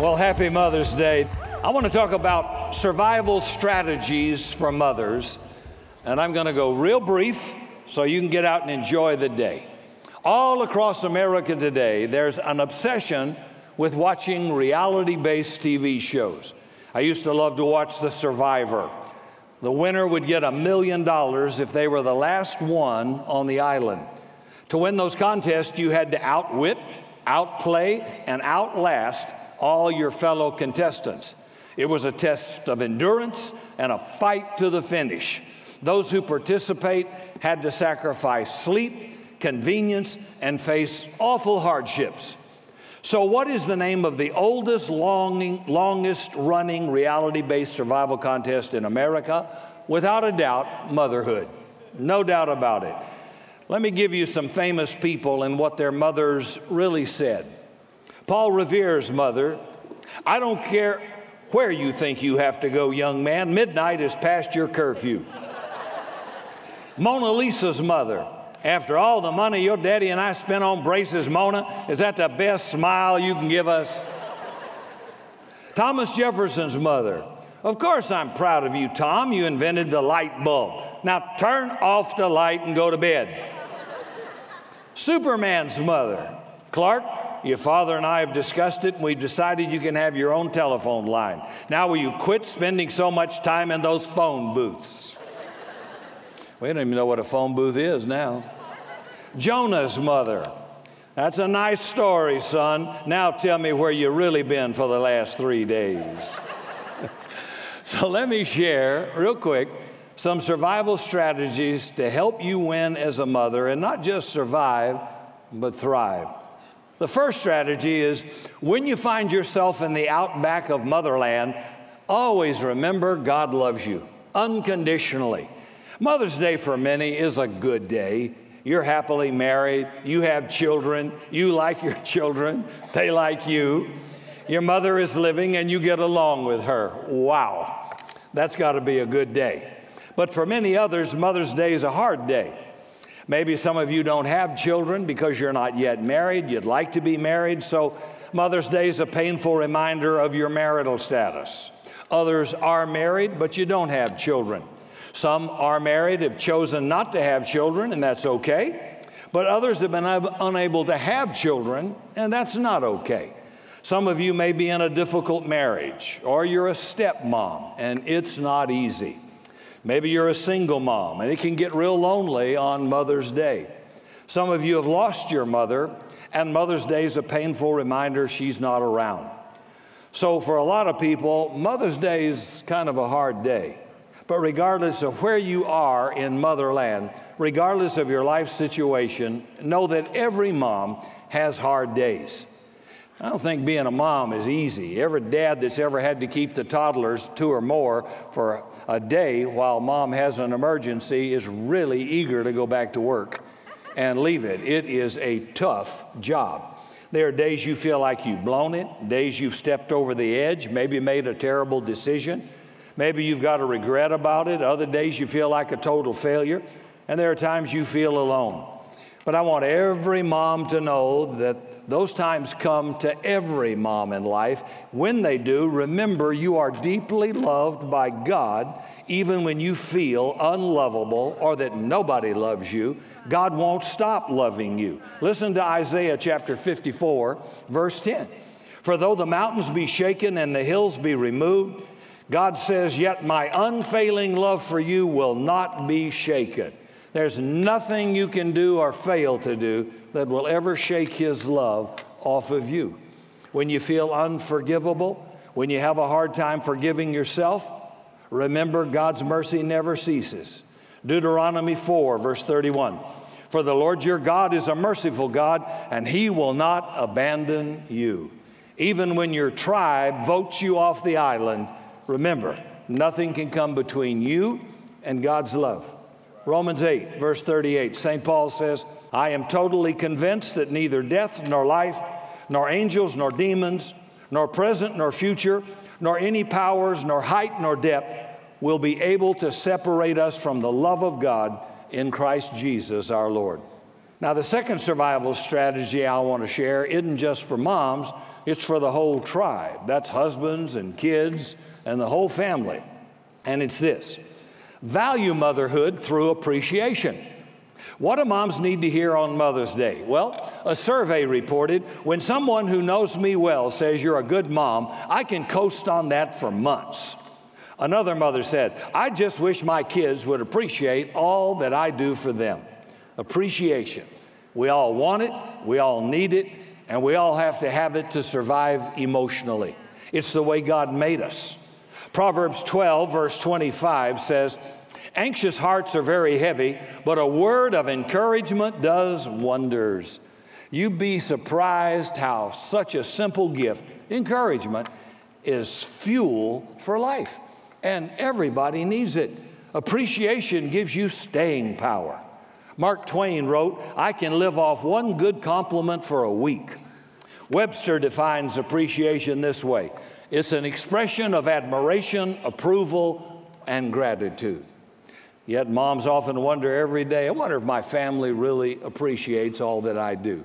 Well, happy Mother's Day. I want to talk about survival strategies for mothers, and I'm going to go real brief so you can get out and enjoy the day. All across America today, there's an obsession with watching reality based TV shows. I used to love to watch The Survivor. The winner would get a million dollars if they were the last one on the island. To win those contests, you had to outwit, outplay, and outlast all your fellow contestants. It was a test of endurance and a fight to the finish. Those who participate had to sacrifice sleep, convenience, and face awful hardships. So, what is the name of the oldest, longing, longest running reality based survival contest in America? Without a doubt, motherhood. No doubt about it. Let me give you some famous people and what their mothers really said. Paul Revere's mother, I don't care where you think you have to go, young man, midnight is past your curfew. Mona Lisa's mother, after all the money your daddy and I spent on braces, Mona, is that the best smile you can give us? Thomas Jefferson's mother, of course I'm proud of you, Tom. You invented the light bulb. Now turn off the light and go to bed. Superman's mother, Clark, your father and I have discussed it, and we've decided you can have your own telephone line. Now, will you quit spending so much time in those phone booths? we don't even know what a phone booth is now. Jonah's mother. That's a nice story, son. Now tell me where you really been for the last three days. so let me share, real quick, some survival strategies to help you win as a mother and not just survive, but thrive. The first strategy is when you find yourself in the outback of motherland, always remember God loves you unconditionally. Mother's Day for many is a good day. You're happily married, you have children, you like your children, they like you. Your mother is living and you get along with her. Wow, that's got to be a good day. But for many others, Mother's Day is a hard day. Maybe some of you don't have children because you're not yet married. You'd like to be married. So Mother's Day is a painful reminder of your marital status. Others are married, but you don't have children. Some are married, have chosen not to have children, and that's okay. But others have been unable to have children, and that's not okay. Some of you may be in a difficult marriage, or you're a stepmom, and it's not easy. Maybe you're a single mom and it can get real lonely on Mother's Day. Some of you have lost your mother, and Mother's Day is a painful reminder she's not around. So, for a lot of people, Mother's Day is kind of a hard day. But regardless of where you are in motherland, regardless of your life situation, know that every mom has hard days. I don't think being a mom is easy. Every dad that's ever had to keep the toddlers, two or more, for a day while mom has an emergency is really eager to go back to work and leave it. It is a tough job. There are days you feel like you've blown it, days you've stepped over the edge, maybe made a terrible decision. Maybe you've got a regret about it. Other days you feel like a total failure. And there are times you feel alone. But I want every mom to know that those times come to every mom in life. When they do, remember you are deeply loved by God, even when you feel unlovable or that nobody loves you. God won't stop loving you. Listen to Isaiah chapter 54, verse 10. For though the mountains be shaken and the hills be removed, God says, Yet my unfailing love for you will not be shaken. There's nothing you can do or fail to do that will ever shake His love off of you. When you feel unforgivable, when you have a hard time forgiving yourself, remember God's mercy never ceases. Deuteronomy 4, verse 31. For the Lord your God is a merciful God, and He will not abandon you. Even when your tribe votes you off the island, remember, nothing can come between you and God's love. Romans 8, verse 38, St. Paul says, I am totally convinced that neither death nor life, nor angels nor demons, nor present nor future, nor any powers, nor height nor depth will be able to separate us from the love of God in Christ Jesus our Lord. Now, the second survival strategy I want to share isn't just for moms, it's for the whole tribe. That's husbands and kids and the whole family. And it's this value motherhood through appreciation. What do moms need to hear on Mother's Day? Well, a survey reported when someone who knows me well says you're a good mom, I can coast on that for months. Another mother said, I just wish my kids would appreciate all that I do for them. Appreciation. We all want it, we all need it, and we all have to have it to survive emotionally. It's the way God made us. Proverbs 12, verse 25 says, Anxious hearts are very heavy, but a word of encouragement does wonders. You'd be surprised how such a simple gift, encouragement, is fuel for life. And everybody needs it. Appreciation gives you staying power. Mark Twain wrote, I can live off one good compliment for a week. Webster defines appreciation this way it's an expression of admiration, approval, and gratitude. Yet moms often wonder every day, I wonder if my family really appreciates all that I do.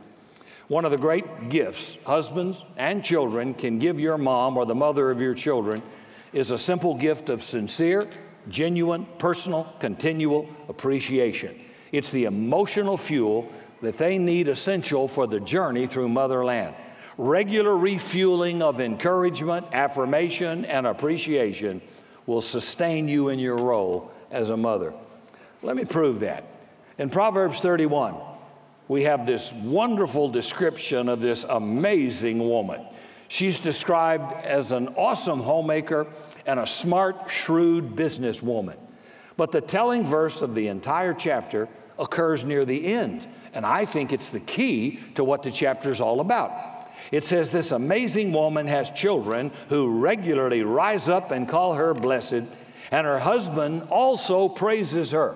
One of the great gifts husbands and children can give your mom or the mother of your children is a simple gift of sincere, genuine, personal, continual appreciation. It's the emotional fuel that they need essential for the journey through motherland. Regular refueling of encouragement, affirmation, and appreciation will sustain you in your role as a mother. Let me prove that. In Proverbs 31, we have this wonderful description of this amazing woman. She's described as an awesome homemaker and a smart, shrewd businesswoman. But the telling verse of the entire chapter occurs near the end, and I think it's the key to what the chapter is all about. It says this amazing woman has children who regularly rise up and call her blessed, and her husband also praises her.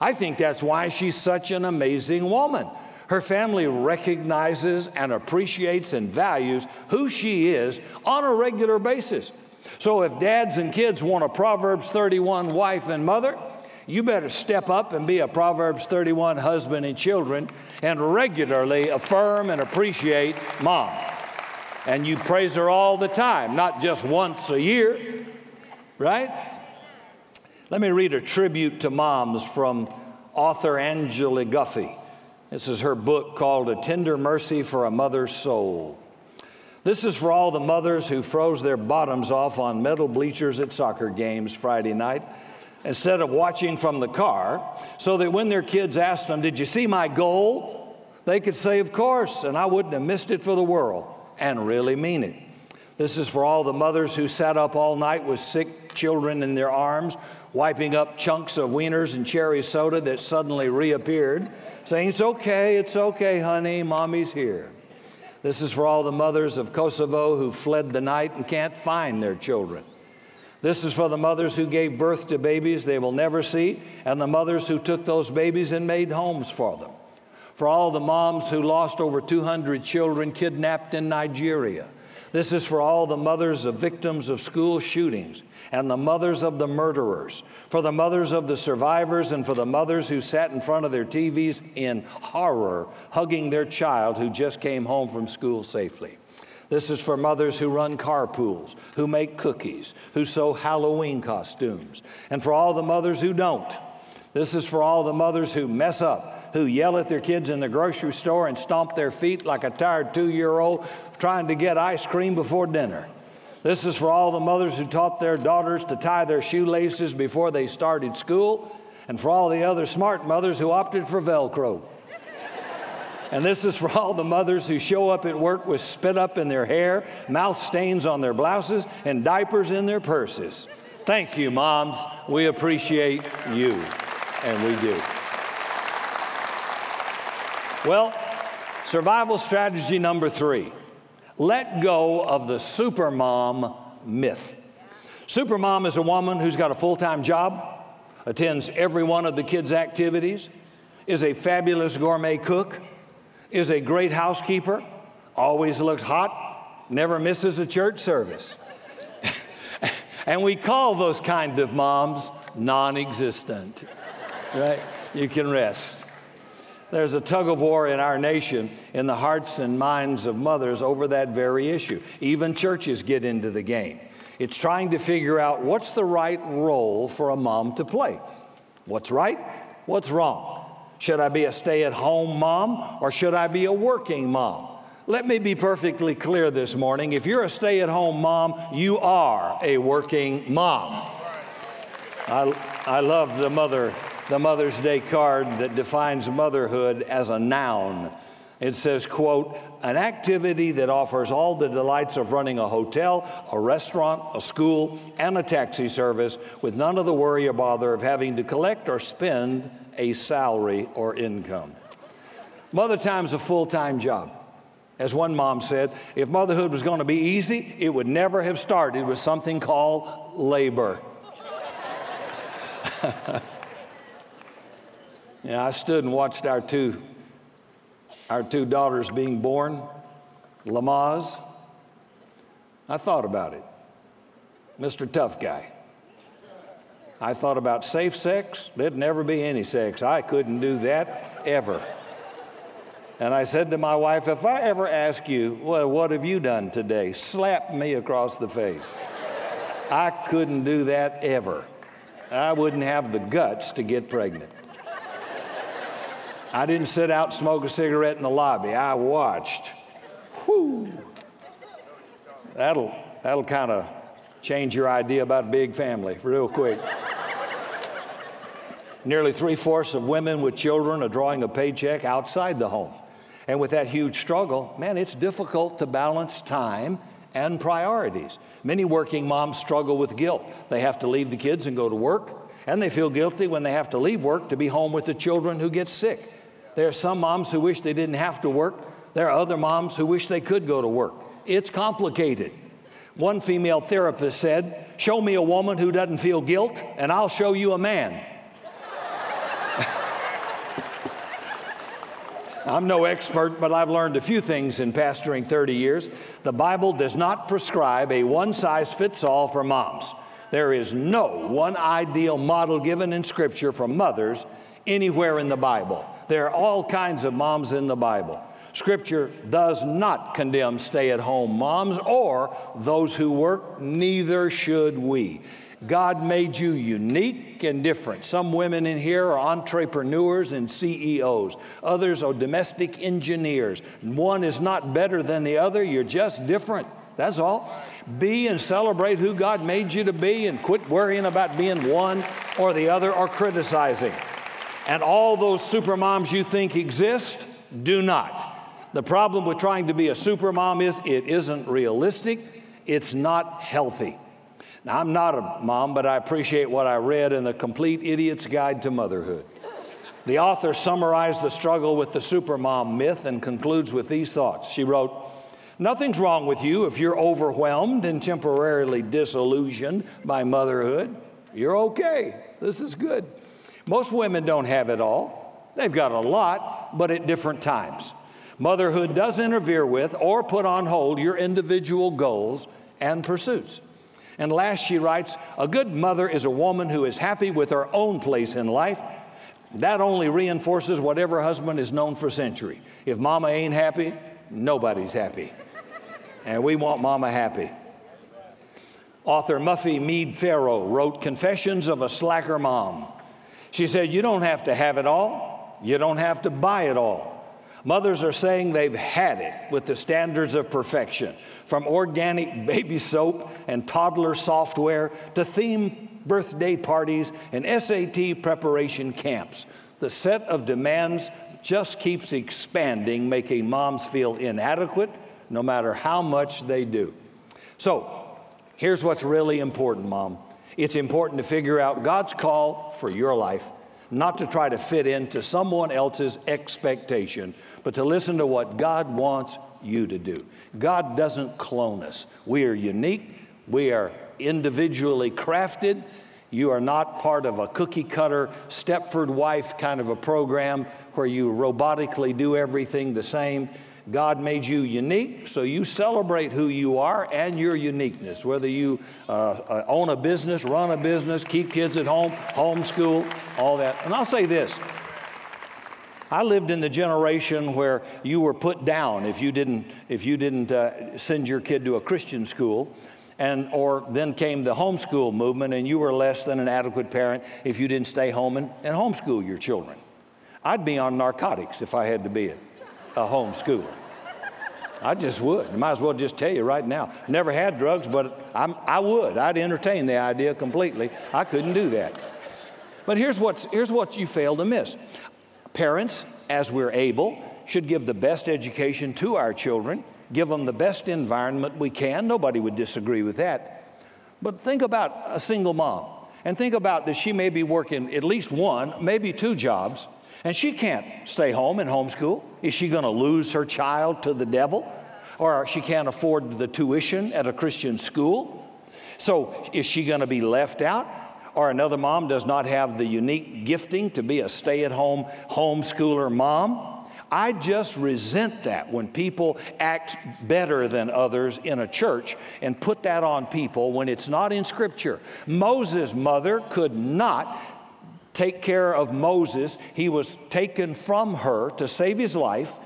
I think that's why she's such an amazing woman. Her family recognizes and appreciates and values who she is on a regular basis. So if dads and kids want a Proverbs 31 wife and mother, you better step up and be a Proverbs 31 husband and children and regularly affirm and appreciate mom. And you praise her all the time, not just once a year, right? Let me read a tribute to moms from author Angela Guffey. This is her book called A Tender Mercy for a Mother's Soul. This is for all the mothers who froze their bottoms off on metal bleachers at soccer games Friday night instead of watching from the car, so that when their kids asked them, Did you see my goal? they could say, Of course, and I wouldn't have missed it for the world, and really mean it. This is for all the mothers who sat up all night with sick children in their arms, wiping up chunks of wieners and cherry soda that suddenly reappeared, saying, It's okay, it's okay, honey, mommy's here. This is for all the mothers of Kosovo who fled the night and can't find their children. This is for the mothers who gave birth to babies they will never see, and the mothers who took those babies and made homes for them. For all the moms who lost over 200 children kidnapped in Nigeria. This is for all the mothers of victims of school shootings and the mothers of the murderers, for the mothers of the survivors, and for the mothers who sat in front of their TVs in horror, hugging their child who just came home from school safely. This is for mothers who run carpools, who make cookies, who sew Halloween costumes, and for all the mothers who don't. This is for all the mothers who mess up, who yell at their kids in the grocery store and stomp their feet like a tired two year old trying to get ice cream before dinner. This is for all the mothers who taught their daughters to tie their shoelaces before they started school, and for all the other smart mothers who opted for Velcro. And this is for all the mothers who show up at work with spit up in their hair, mouth stains on their blouses, and diapers in their purses. Thank you, moms. We appreciate you, and we do. Well, survival strategy number three let go of the supermom myth. Supermom is a woman who's got a full time job, attends every one of the kids' activities, is a fabulous gourmet cook is a great housekeeper, always looks hot, never misses a church service. and we call those kind of moms non existent, right? You can rest. There's a tug of war in our nation in the hearts and minds of mothers over that very issue. Even churches get into the game. It's trying to figure out what's the right role for a mom to play. What's right? What's wrong? Should I be a stay at home mom or should I be a working mom? Let me be perfectly clear this morning. If you're a stay at home mom, you are a working mom. I, I love the mother the Mother's Day card that defines motherhood as a noun. It says, quote, an activity that offers all the delights of running a hotel, a restaurant, a school, and a taxi service with none of the worry or bother of having to collect or spend a salary or income. Mother time's a full time job. As one mom said, if motherhood was going to be easy, it would never have started with something called labor. Yeah, I stood and watched our two, our two daughters being born, Lamaze. I thought about it. Mr. Tough Guy. I thought about safe sex. There'd never be any sex. I couldn't do that ever. And I said to my wife, if I ever ask you, well, what have you done today? Slap me across the face. I couldn't do that ever. I wouldn't have the guts to get pregnant. I didn't sit out and smoke a cigarette in the lobby. I watched. Whew. That'll, that'll kind of change your idea about big family real quick. Nearly three fourths of women with children are drawing a paycheck outside the home. And with that huge struggle, man, it's difficult to balance time and priorities. Many working moms struggle with guilt. They have to leave the kids and go to work, and they feel guilty when they have to leave work to be home with the children who get sick. There are some moms who wish they didn't have to work. There are other moms who wish they could go to work. It's complicated. One female therapist said, Show me a woman who doesn't feel guilt, and I'll show you a man. I'm no expert, but I've learned a few things in pastoring 30 years. The Bible does not prescribe a one size fits all for moms. There is no one ideal model given in Scripture for mothers anywhere in the Bible. There are all kinds of moms in the Bible. Scripture does not condemn stay at home moms or those who work, neither should we. God made you unique and different. Some women in here are entrepreneurs and CEOs, others are domestic engineers. One is not better than the other, you're just different. That's all. Be and celebrate who God made you to be and quit worrying about being one or the other or criticizing. And all those super moms you think exist do not. The problem with trying to be a super mom is it isn't realistic, it's not healthy. Now, I'm not a mom, but I appreciate what I read in The Complete Idiot's Guide to Motherhood. The author summarized the struggle with the supermom myth and concludes with these thoughts. She wrote, Nothing's wrong with you if you're overwhelmed and temporarily disillusioned by motherhood. You're okay. This is good. Most women don't have it all. They've got a lot, but at different times. Motherhood does interfere with or put on hold your individual goals and pursuits. And last, she writes A good mother is a woman who is happy with her own place in life. That only reinforces whatever husband is known for century. If mama ain't happy, nobody's happy. And we want mama happy. Author Muffy Mead Ferro wrote Confessions of a Slacker Mom. She said, You don't have to have it all, you don't have to buy it all. Mothers are saying they've had it with the standards of perfection, from organic baby soap and toddler software to theme birthday parties and SAT preparation camps. The set of demands just keeps expanding, making moms feel inadequate no matter how much they do. So, here's what's really important, mom. It's important to figure out God's call for your life, not to try to fit into someone else's expectation, but to listen to what God wants you to do. God doesn't clone us. We are unique, we are individually crafted. You are not part of a cookie cutter Stepford wife kind of a program where you robotically do everything the same. God made you unique, so you celebrate who you are and your uniqueness, whether you uh, uh, own a business, run a business, keep kids at home, homeschool, all that. And I'll say this I lived in the generation where you were put down if you didn't, if you didn't uh, send your kid to a Christian school. And, or then came the homeschool movement, and you were less than an adequate parent if you didn't stay home and, and homeschool your children. I'd be on narcotics if I had to be a, a homeschooler. I just would. Might as well just tell you right now. Never had drugs, but I'm, I would. I'd entertain the idea completely. I couldn't do that. But here's, what's, here's what you fail to miss Parents, as we're able, should give the best education to our children, give them the best environment we can. Nobody would disagree with that. But think about a single mom and think about that she may be working at least one, maybe two jobs, and she can't stay home and homeschool. Is she going to lose her child to the devil? Or she can't afford the tuition at a Christian school? So is she going to be left out? or another mom does not have the unique gifting to be a stay at home homeschooler mom. I just resent that when people act better than others in a church and put that on people when it's not in Scripture. Moses' mother could not take care of Moses, he was taken from her to save his life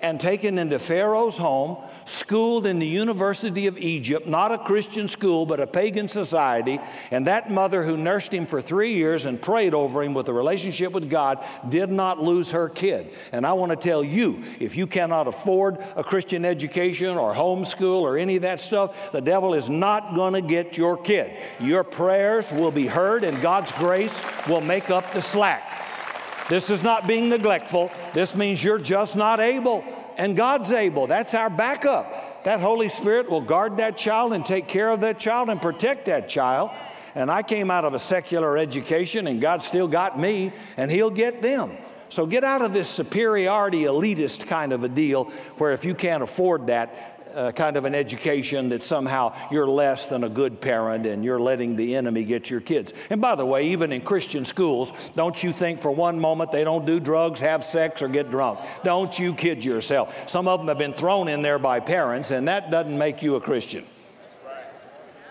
and taken into Pharaoh's home, schooled in the University of Egypt, not a Christian school, but a pagan society. And that mother who nursed him for three years and prayed over him with a relationship with God did not lose her kid. And I want to tell you if you cannot afford a Christian education or homeschool or any of that stuff, the devil is not going to get your kid. Your prayers will be heard, and God's grace will make up the slack. This is not being neglectful. This means you're just not able, and God's able. That's our backup. That Holy Spirit will guard that child and take care of that child and protect that child. And I came out of a secular education, and God still got me, and He'll get them. So get out of this superiority elitist kind of a deal where if you can't afford that, uh, kind of an education that somehow you're less than a good parent and you're letting the enemy get your kids. And by the way, even in Christian schools, don't you think for one moment they don't do drugs, have sex, or get drunk. Don't you kid yourself. Some of them have been thrown in there by parents, and that doesn't make you a Christian.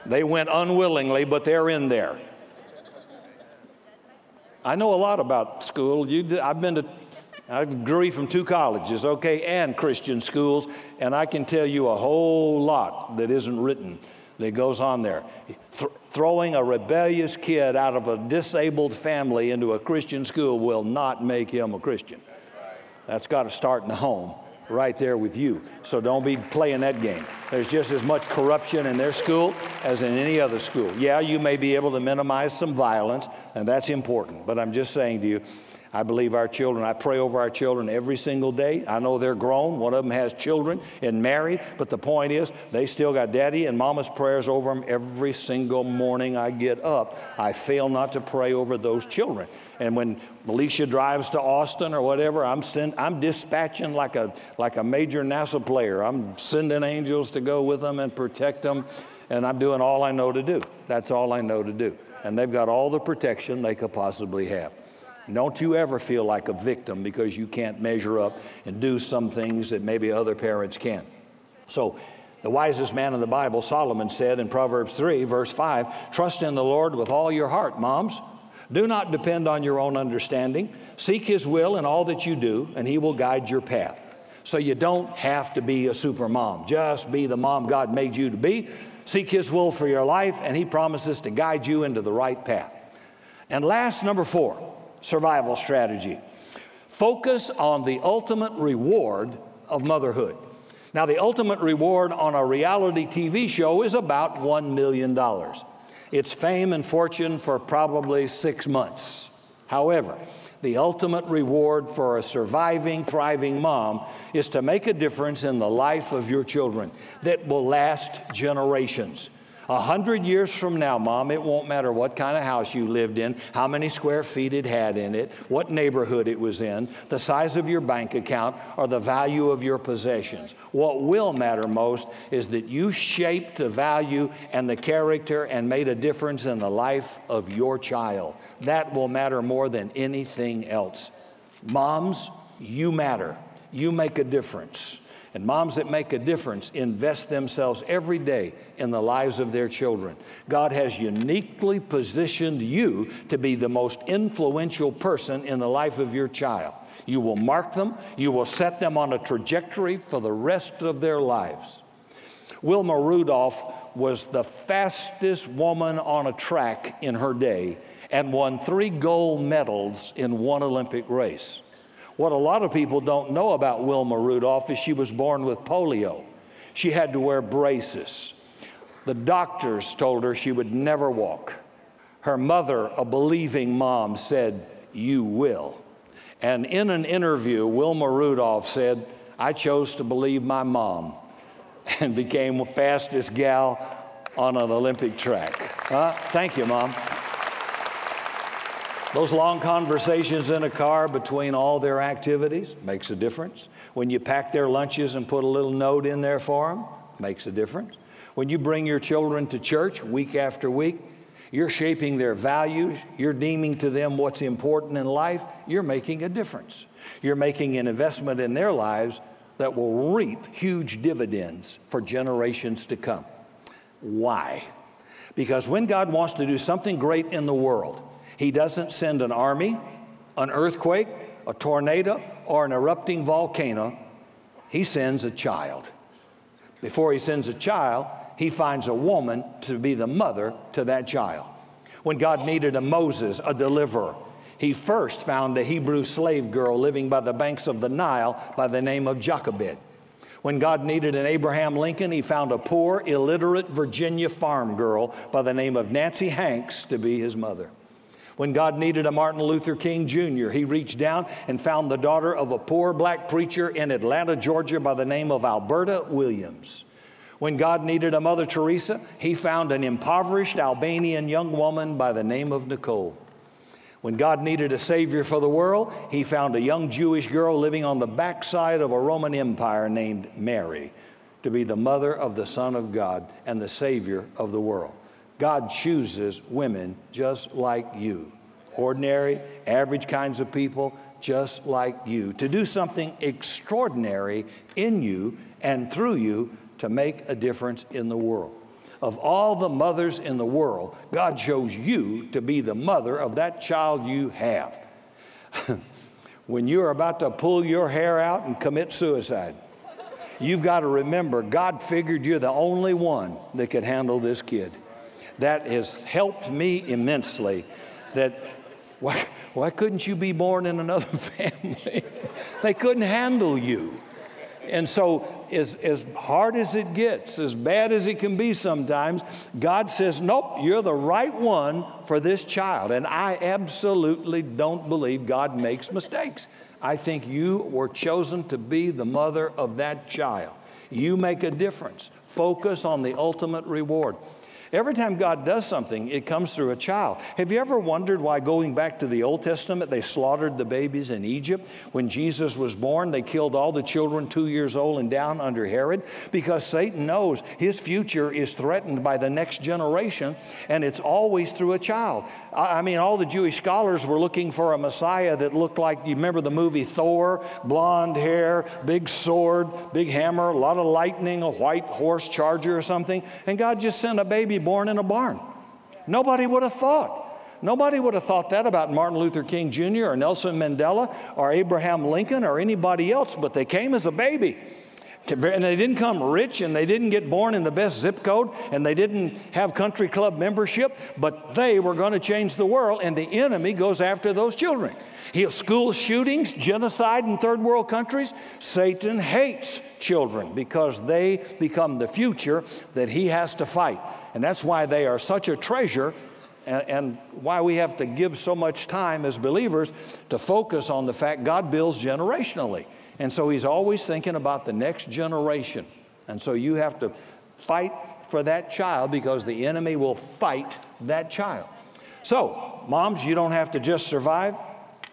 They went unwillingly, but they're in there. I know a lot about school. You, I've been to I agree from two colleges, okay, and Christian schools, and I can tell you a whole lot that isn't written that goes on there. Th- throwing a rebellious kid out of a disabled family into a Christian school will not make him a Christian. That's got to start in the home, right there with you. So don't be playing that game. There's just as much corruption in their school as in any other school. Yeah, you may be able to minimize some violence, and that's important, but I'm just saying to you, I believe our children, I pray over our children every single day. I know they're grown. One of them has children and married, but the point is, they still got daddy and mama's prayers over them every single morning I get up. I fail not to pray over those children. And when Alicia drives to Austin or whatever, I'm, send, I'm dispatching like a, like a major NASA player. I'm sending angels to go with them and protect them, and I'm doing all I know to do. That's all I know to do. And they've got all the protection they could possibly have. Don't you ever feel like a victim because you can't measure up and do some things that maybe other parents can. So, the wisest man in the Bible, Solomon, said in Proverbs 3, verse 5 Trust in the Lord with all your heart, moms. Do not depend on your own understanding. Seek His will in all that you do, and He will guide your path. So you don't have to be a super mom. Just be the mom God made you to be. Seek His will for your life, and He promises to guide you into the right path. And last, number four, survival strategy. Focus on the ultimate reward of motherhood. Now, the ultimate reward on a reality TV show is about $1 million. It's fame and fortune for probably six months. However, the ultimate reward for a surviving, thriving mom is to make a difference in the life of your children that will last generations. A hundred years from now, Mom, it won't matter what kind of house you lived in, how many square feet it had in it, what neighborhood it was in, the size of your bank account, or the value of your possessions. What will matter most is that you shaped the value and the character and made a difference in the life of your child. That will matter more than anything else. Moms, you matter. You make a difference. And moms that make a difference invest themselves every day in the lives of their children. God has uniquely positioned you to be the most influential person in the life of your child. You will mark them, you will set them on a trajectory for the rest of their lives. Wilma Rudolph was the fastest woman on a track in her day and won three gold medals in one Olympic race. What a lot of people don't know about Wilma Rudolph is she was born with polio. She had to wear braces. The doctors told her she would never walk. Her mother, a believing mom, said, You will. And in an interview, Wilma Rudolph said, I chose to believe my mom and became the fastest gal on an Olympic track. Huh? Thank you, Mom. Those long conversations in a car between all their activities makes a difference. When you pack their lunches and put a little note in there for them, makes a difference. When you bring your children to church week after week, you're shaping their values, you're deeming to them what's important in life, you're making a difference. You're making an investment in their lives that will reap huge dividends for generations to come. Why? Because when God wants to do something great in the world, He doesn't send an army, an earthquake, a tornado, or an erupting volcano. He sends a child. Before He sends a child, He finds a woman to be the mother to that child. When God needed a Moses, a deliverer, he first found a Hebrew slave girl living by the banks of the Nile by the name of Jochebed. When God needed an Abraham Lincoln, he found a poor, illiterate Virginia farm girl by the name of Nancy Hanks to be his mother. When God needed a Martin Luther King Jr., he reached down and found the daughter of a poor black preacher in Atlanta, Georgia by the name of Alberta Williams. When God needed a Mother Teresa, he found an impoverished Albanian young woman by the name of Nicole. When God needed a Savior for the world, He found a young Jewish girl living on the backside of a Roman Empire named Mary to be the mother of the Son of God and the Savior of the world. God chooses women just like you, ordinary, average kinds of people just like you, to do something extraordinary in you and through you to make a difference in the world of all the mothers in the world, God chose you to be the mother of that child you have. when you're about to pull your hair out and commit suicide, you've got to remember God figured you're the only one that could handle this kid. That has helped me immensely. That why, why couldn't you be born in another family? they couldn't handle you. And so, as, as hard as it gets, as bad as it can be sometimes, God says, Nope, you're the right one for this child. And I absolutely don't believe God makes mistakes. I think you were chosen to be the mother of that child. You make a difference. Focus on the ultimate reward. Every time God does something, it comes through a child. Have you ever wondered why, going back to the Old Testament, they slaughtered the babies in Egypt? When Jesus was born, they killed all the children two years old and down under Herod because Satan knows his future is threatened by the next generation, and it's always through a child. I mean, all the Jewish scholars were looking for a Messiah that looked like you remember the movie Thor, blonde hair, big sword, big hammer, a lot of lightning, a white horse charger or something, and God just sent a baby born in a barn. Nobody would have thought. Nobody would have thought that about Martin Luther King Jr. or Nelson Mandela or Abraham Lincoln or anybody else, but they came as a baby. And they didn't come rich and they didn't get born in the best zip code and they didn't have country club membership, but they were going to change the world and the enemy goes after those children. He school shootings, genocide in third world countries. Satan hates children because they become the future that he has to fight. And that's why they are such a treasure and, and, why we have to give so much time as believers to focus on the fact God builds generationally. And so He's always thinking about the next generation. And so you have to fight for that child because the enemy will fight that child. So, moms, you don't have to just survive,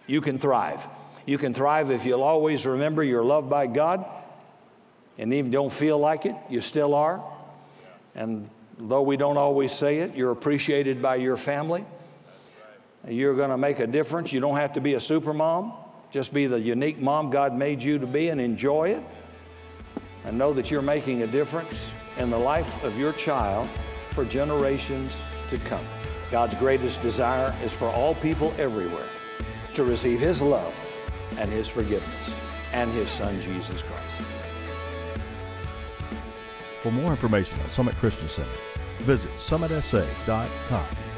you can thrive. You can thrive if you'll always remember you're loved by God and even don't feel like it, you still are. And though we don't always say it, you're appreciated by your family. You're going to make a difference. You don't have to be a super mom. Just be the unique mom God made you to be and enjoy it. And know that you're making a difference in the life of your child for generations to come. God's greatest desire is for all people everywhere to receive His love and His forgiveness and His Son, Jesus Christ. For more information on Summit Christian Center, visit summitsa.com.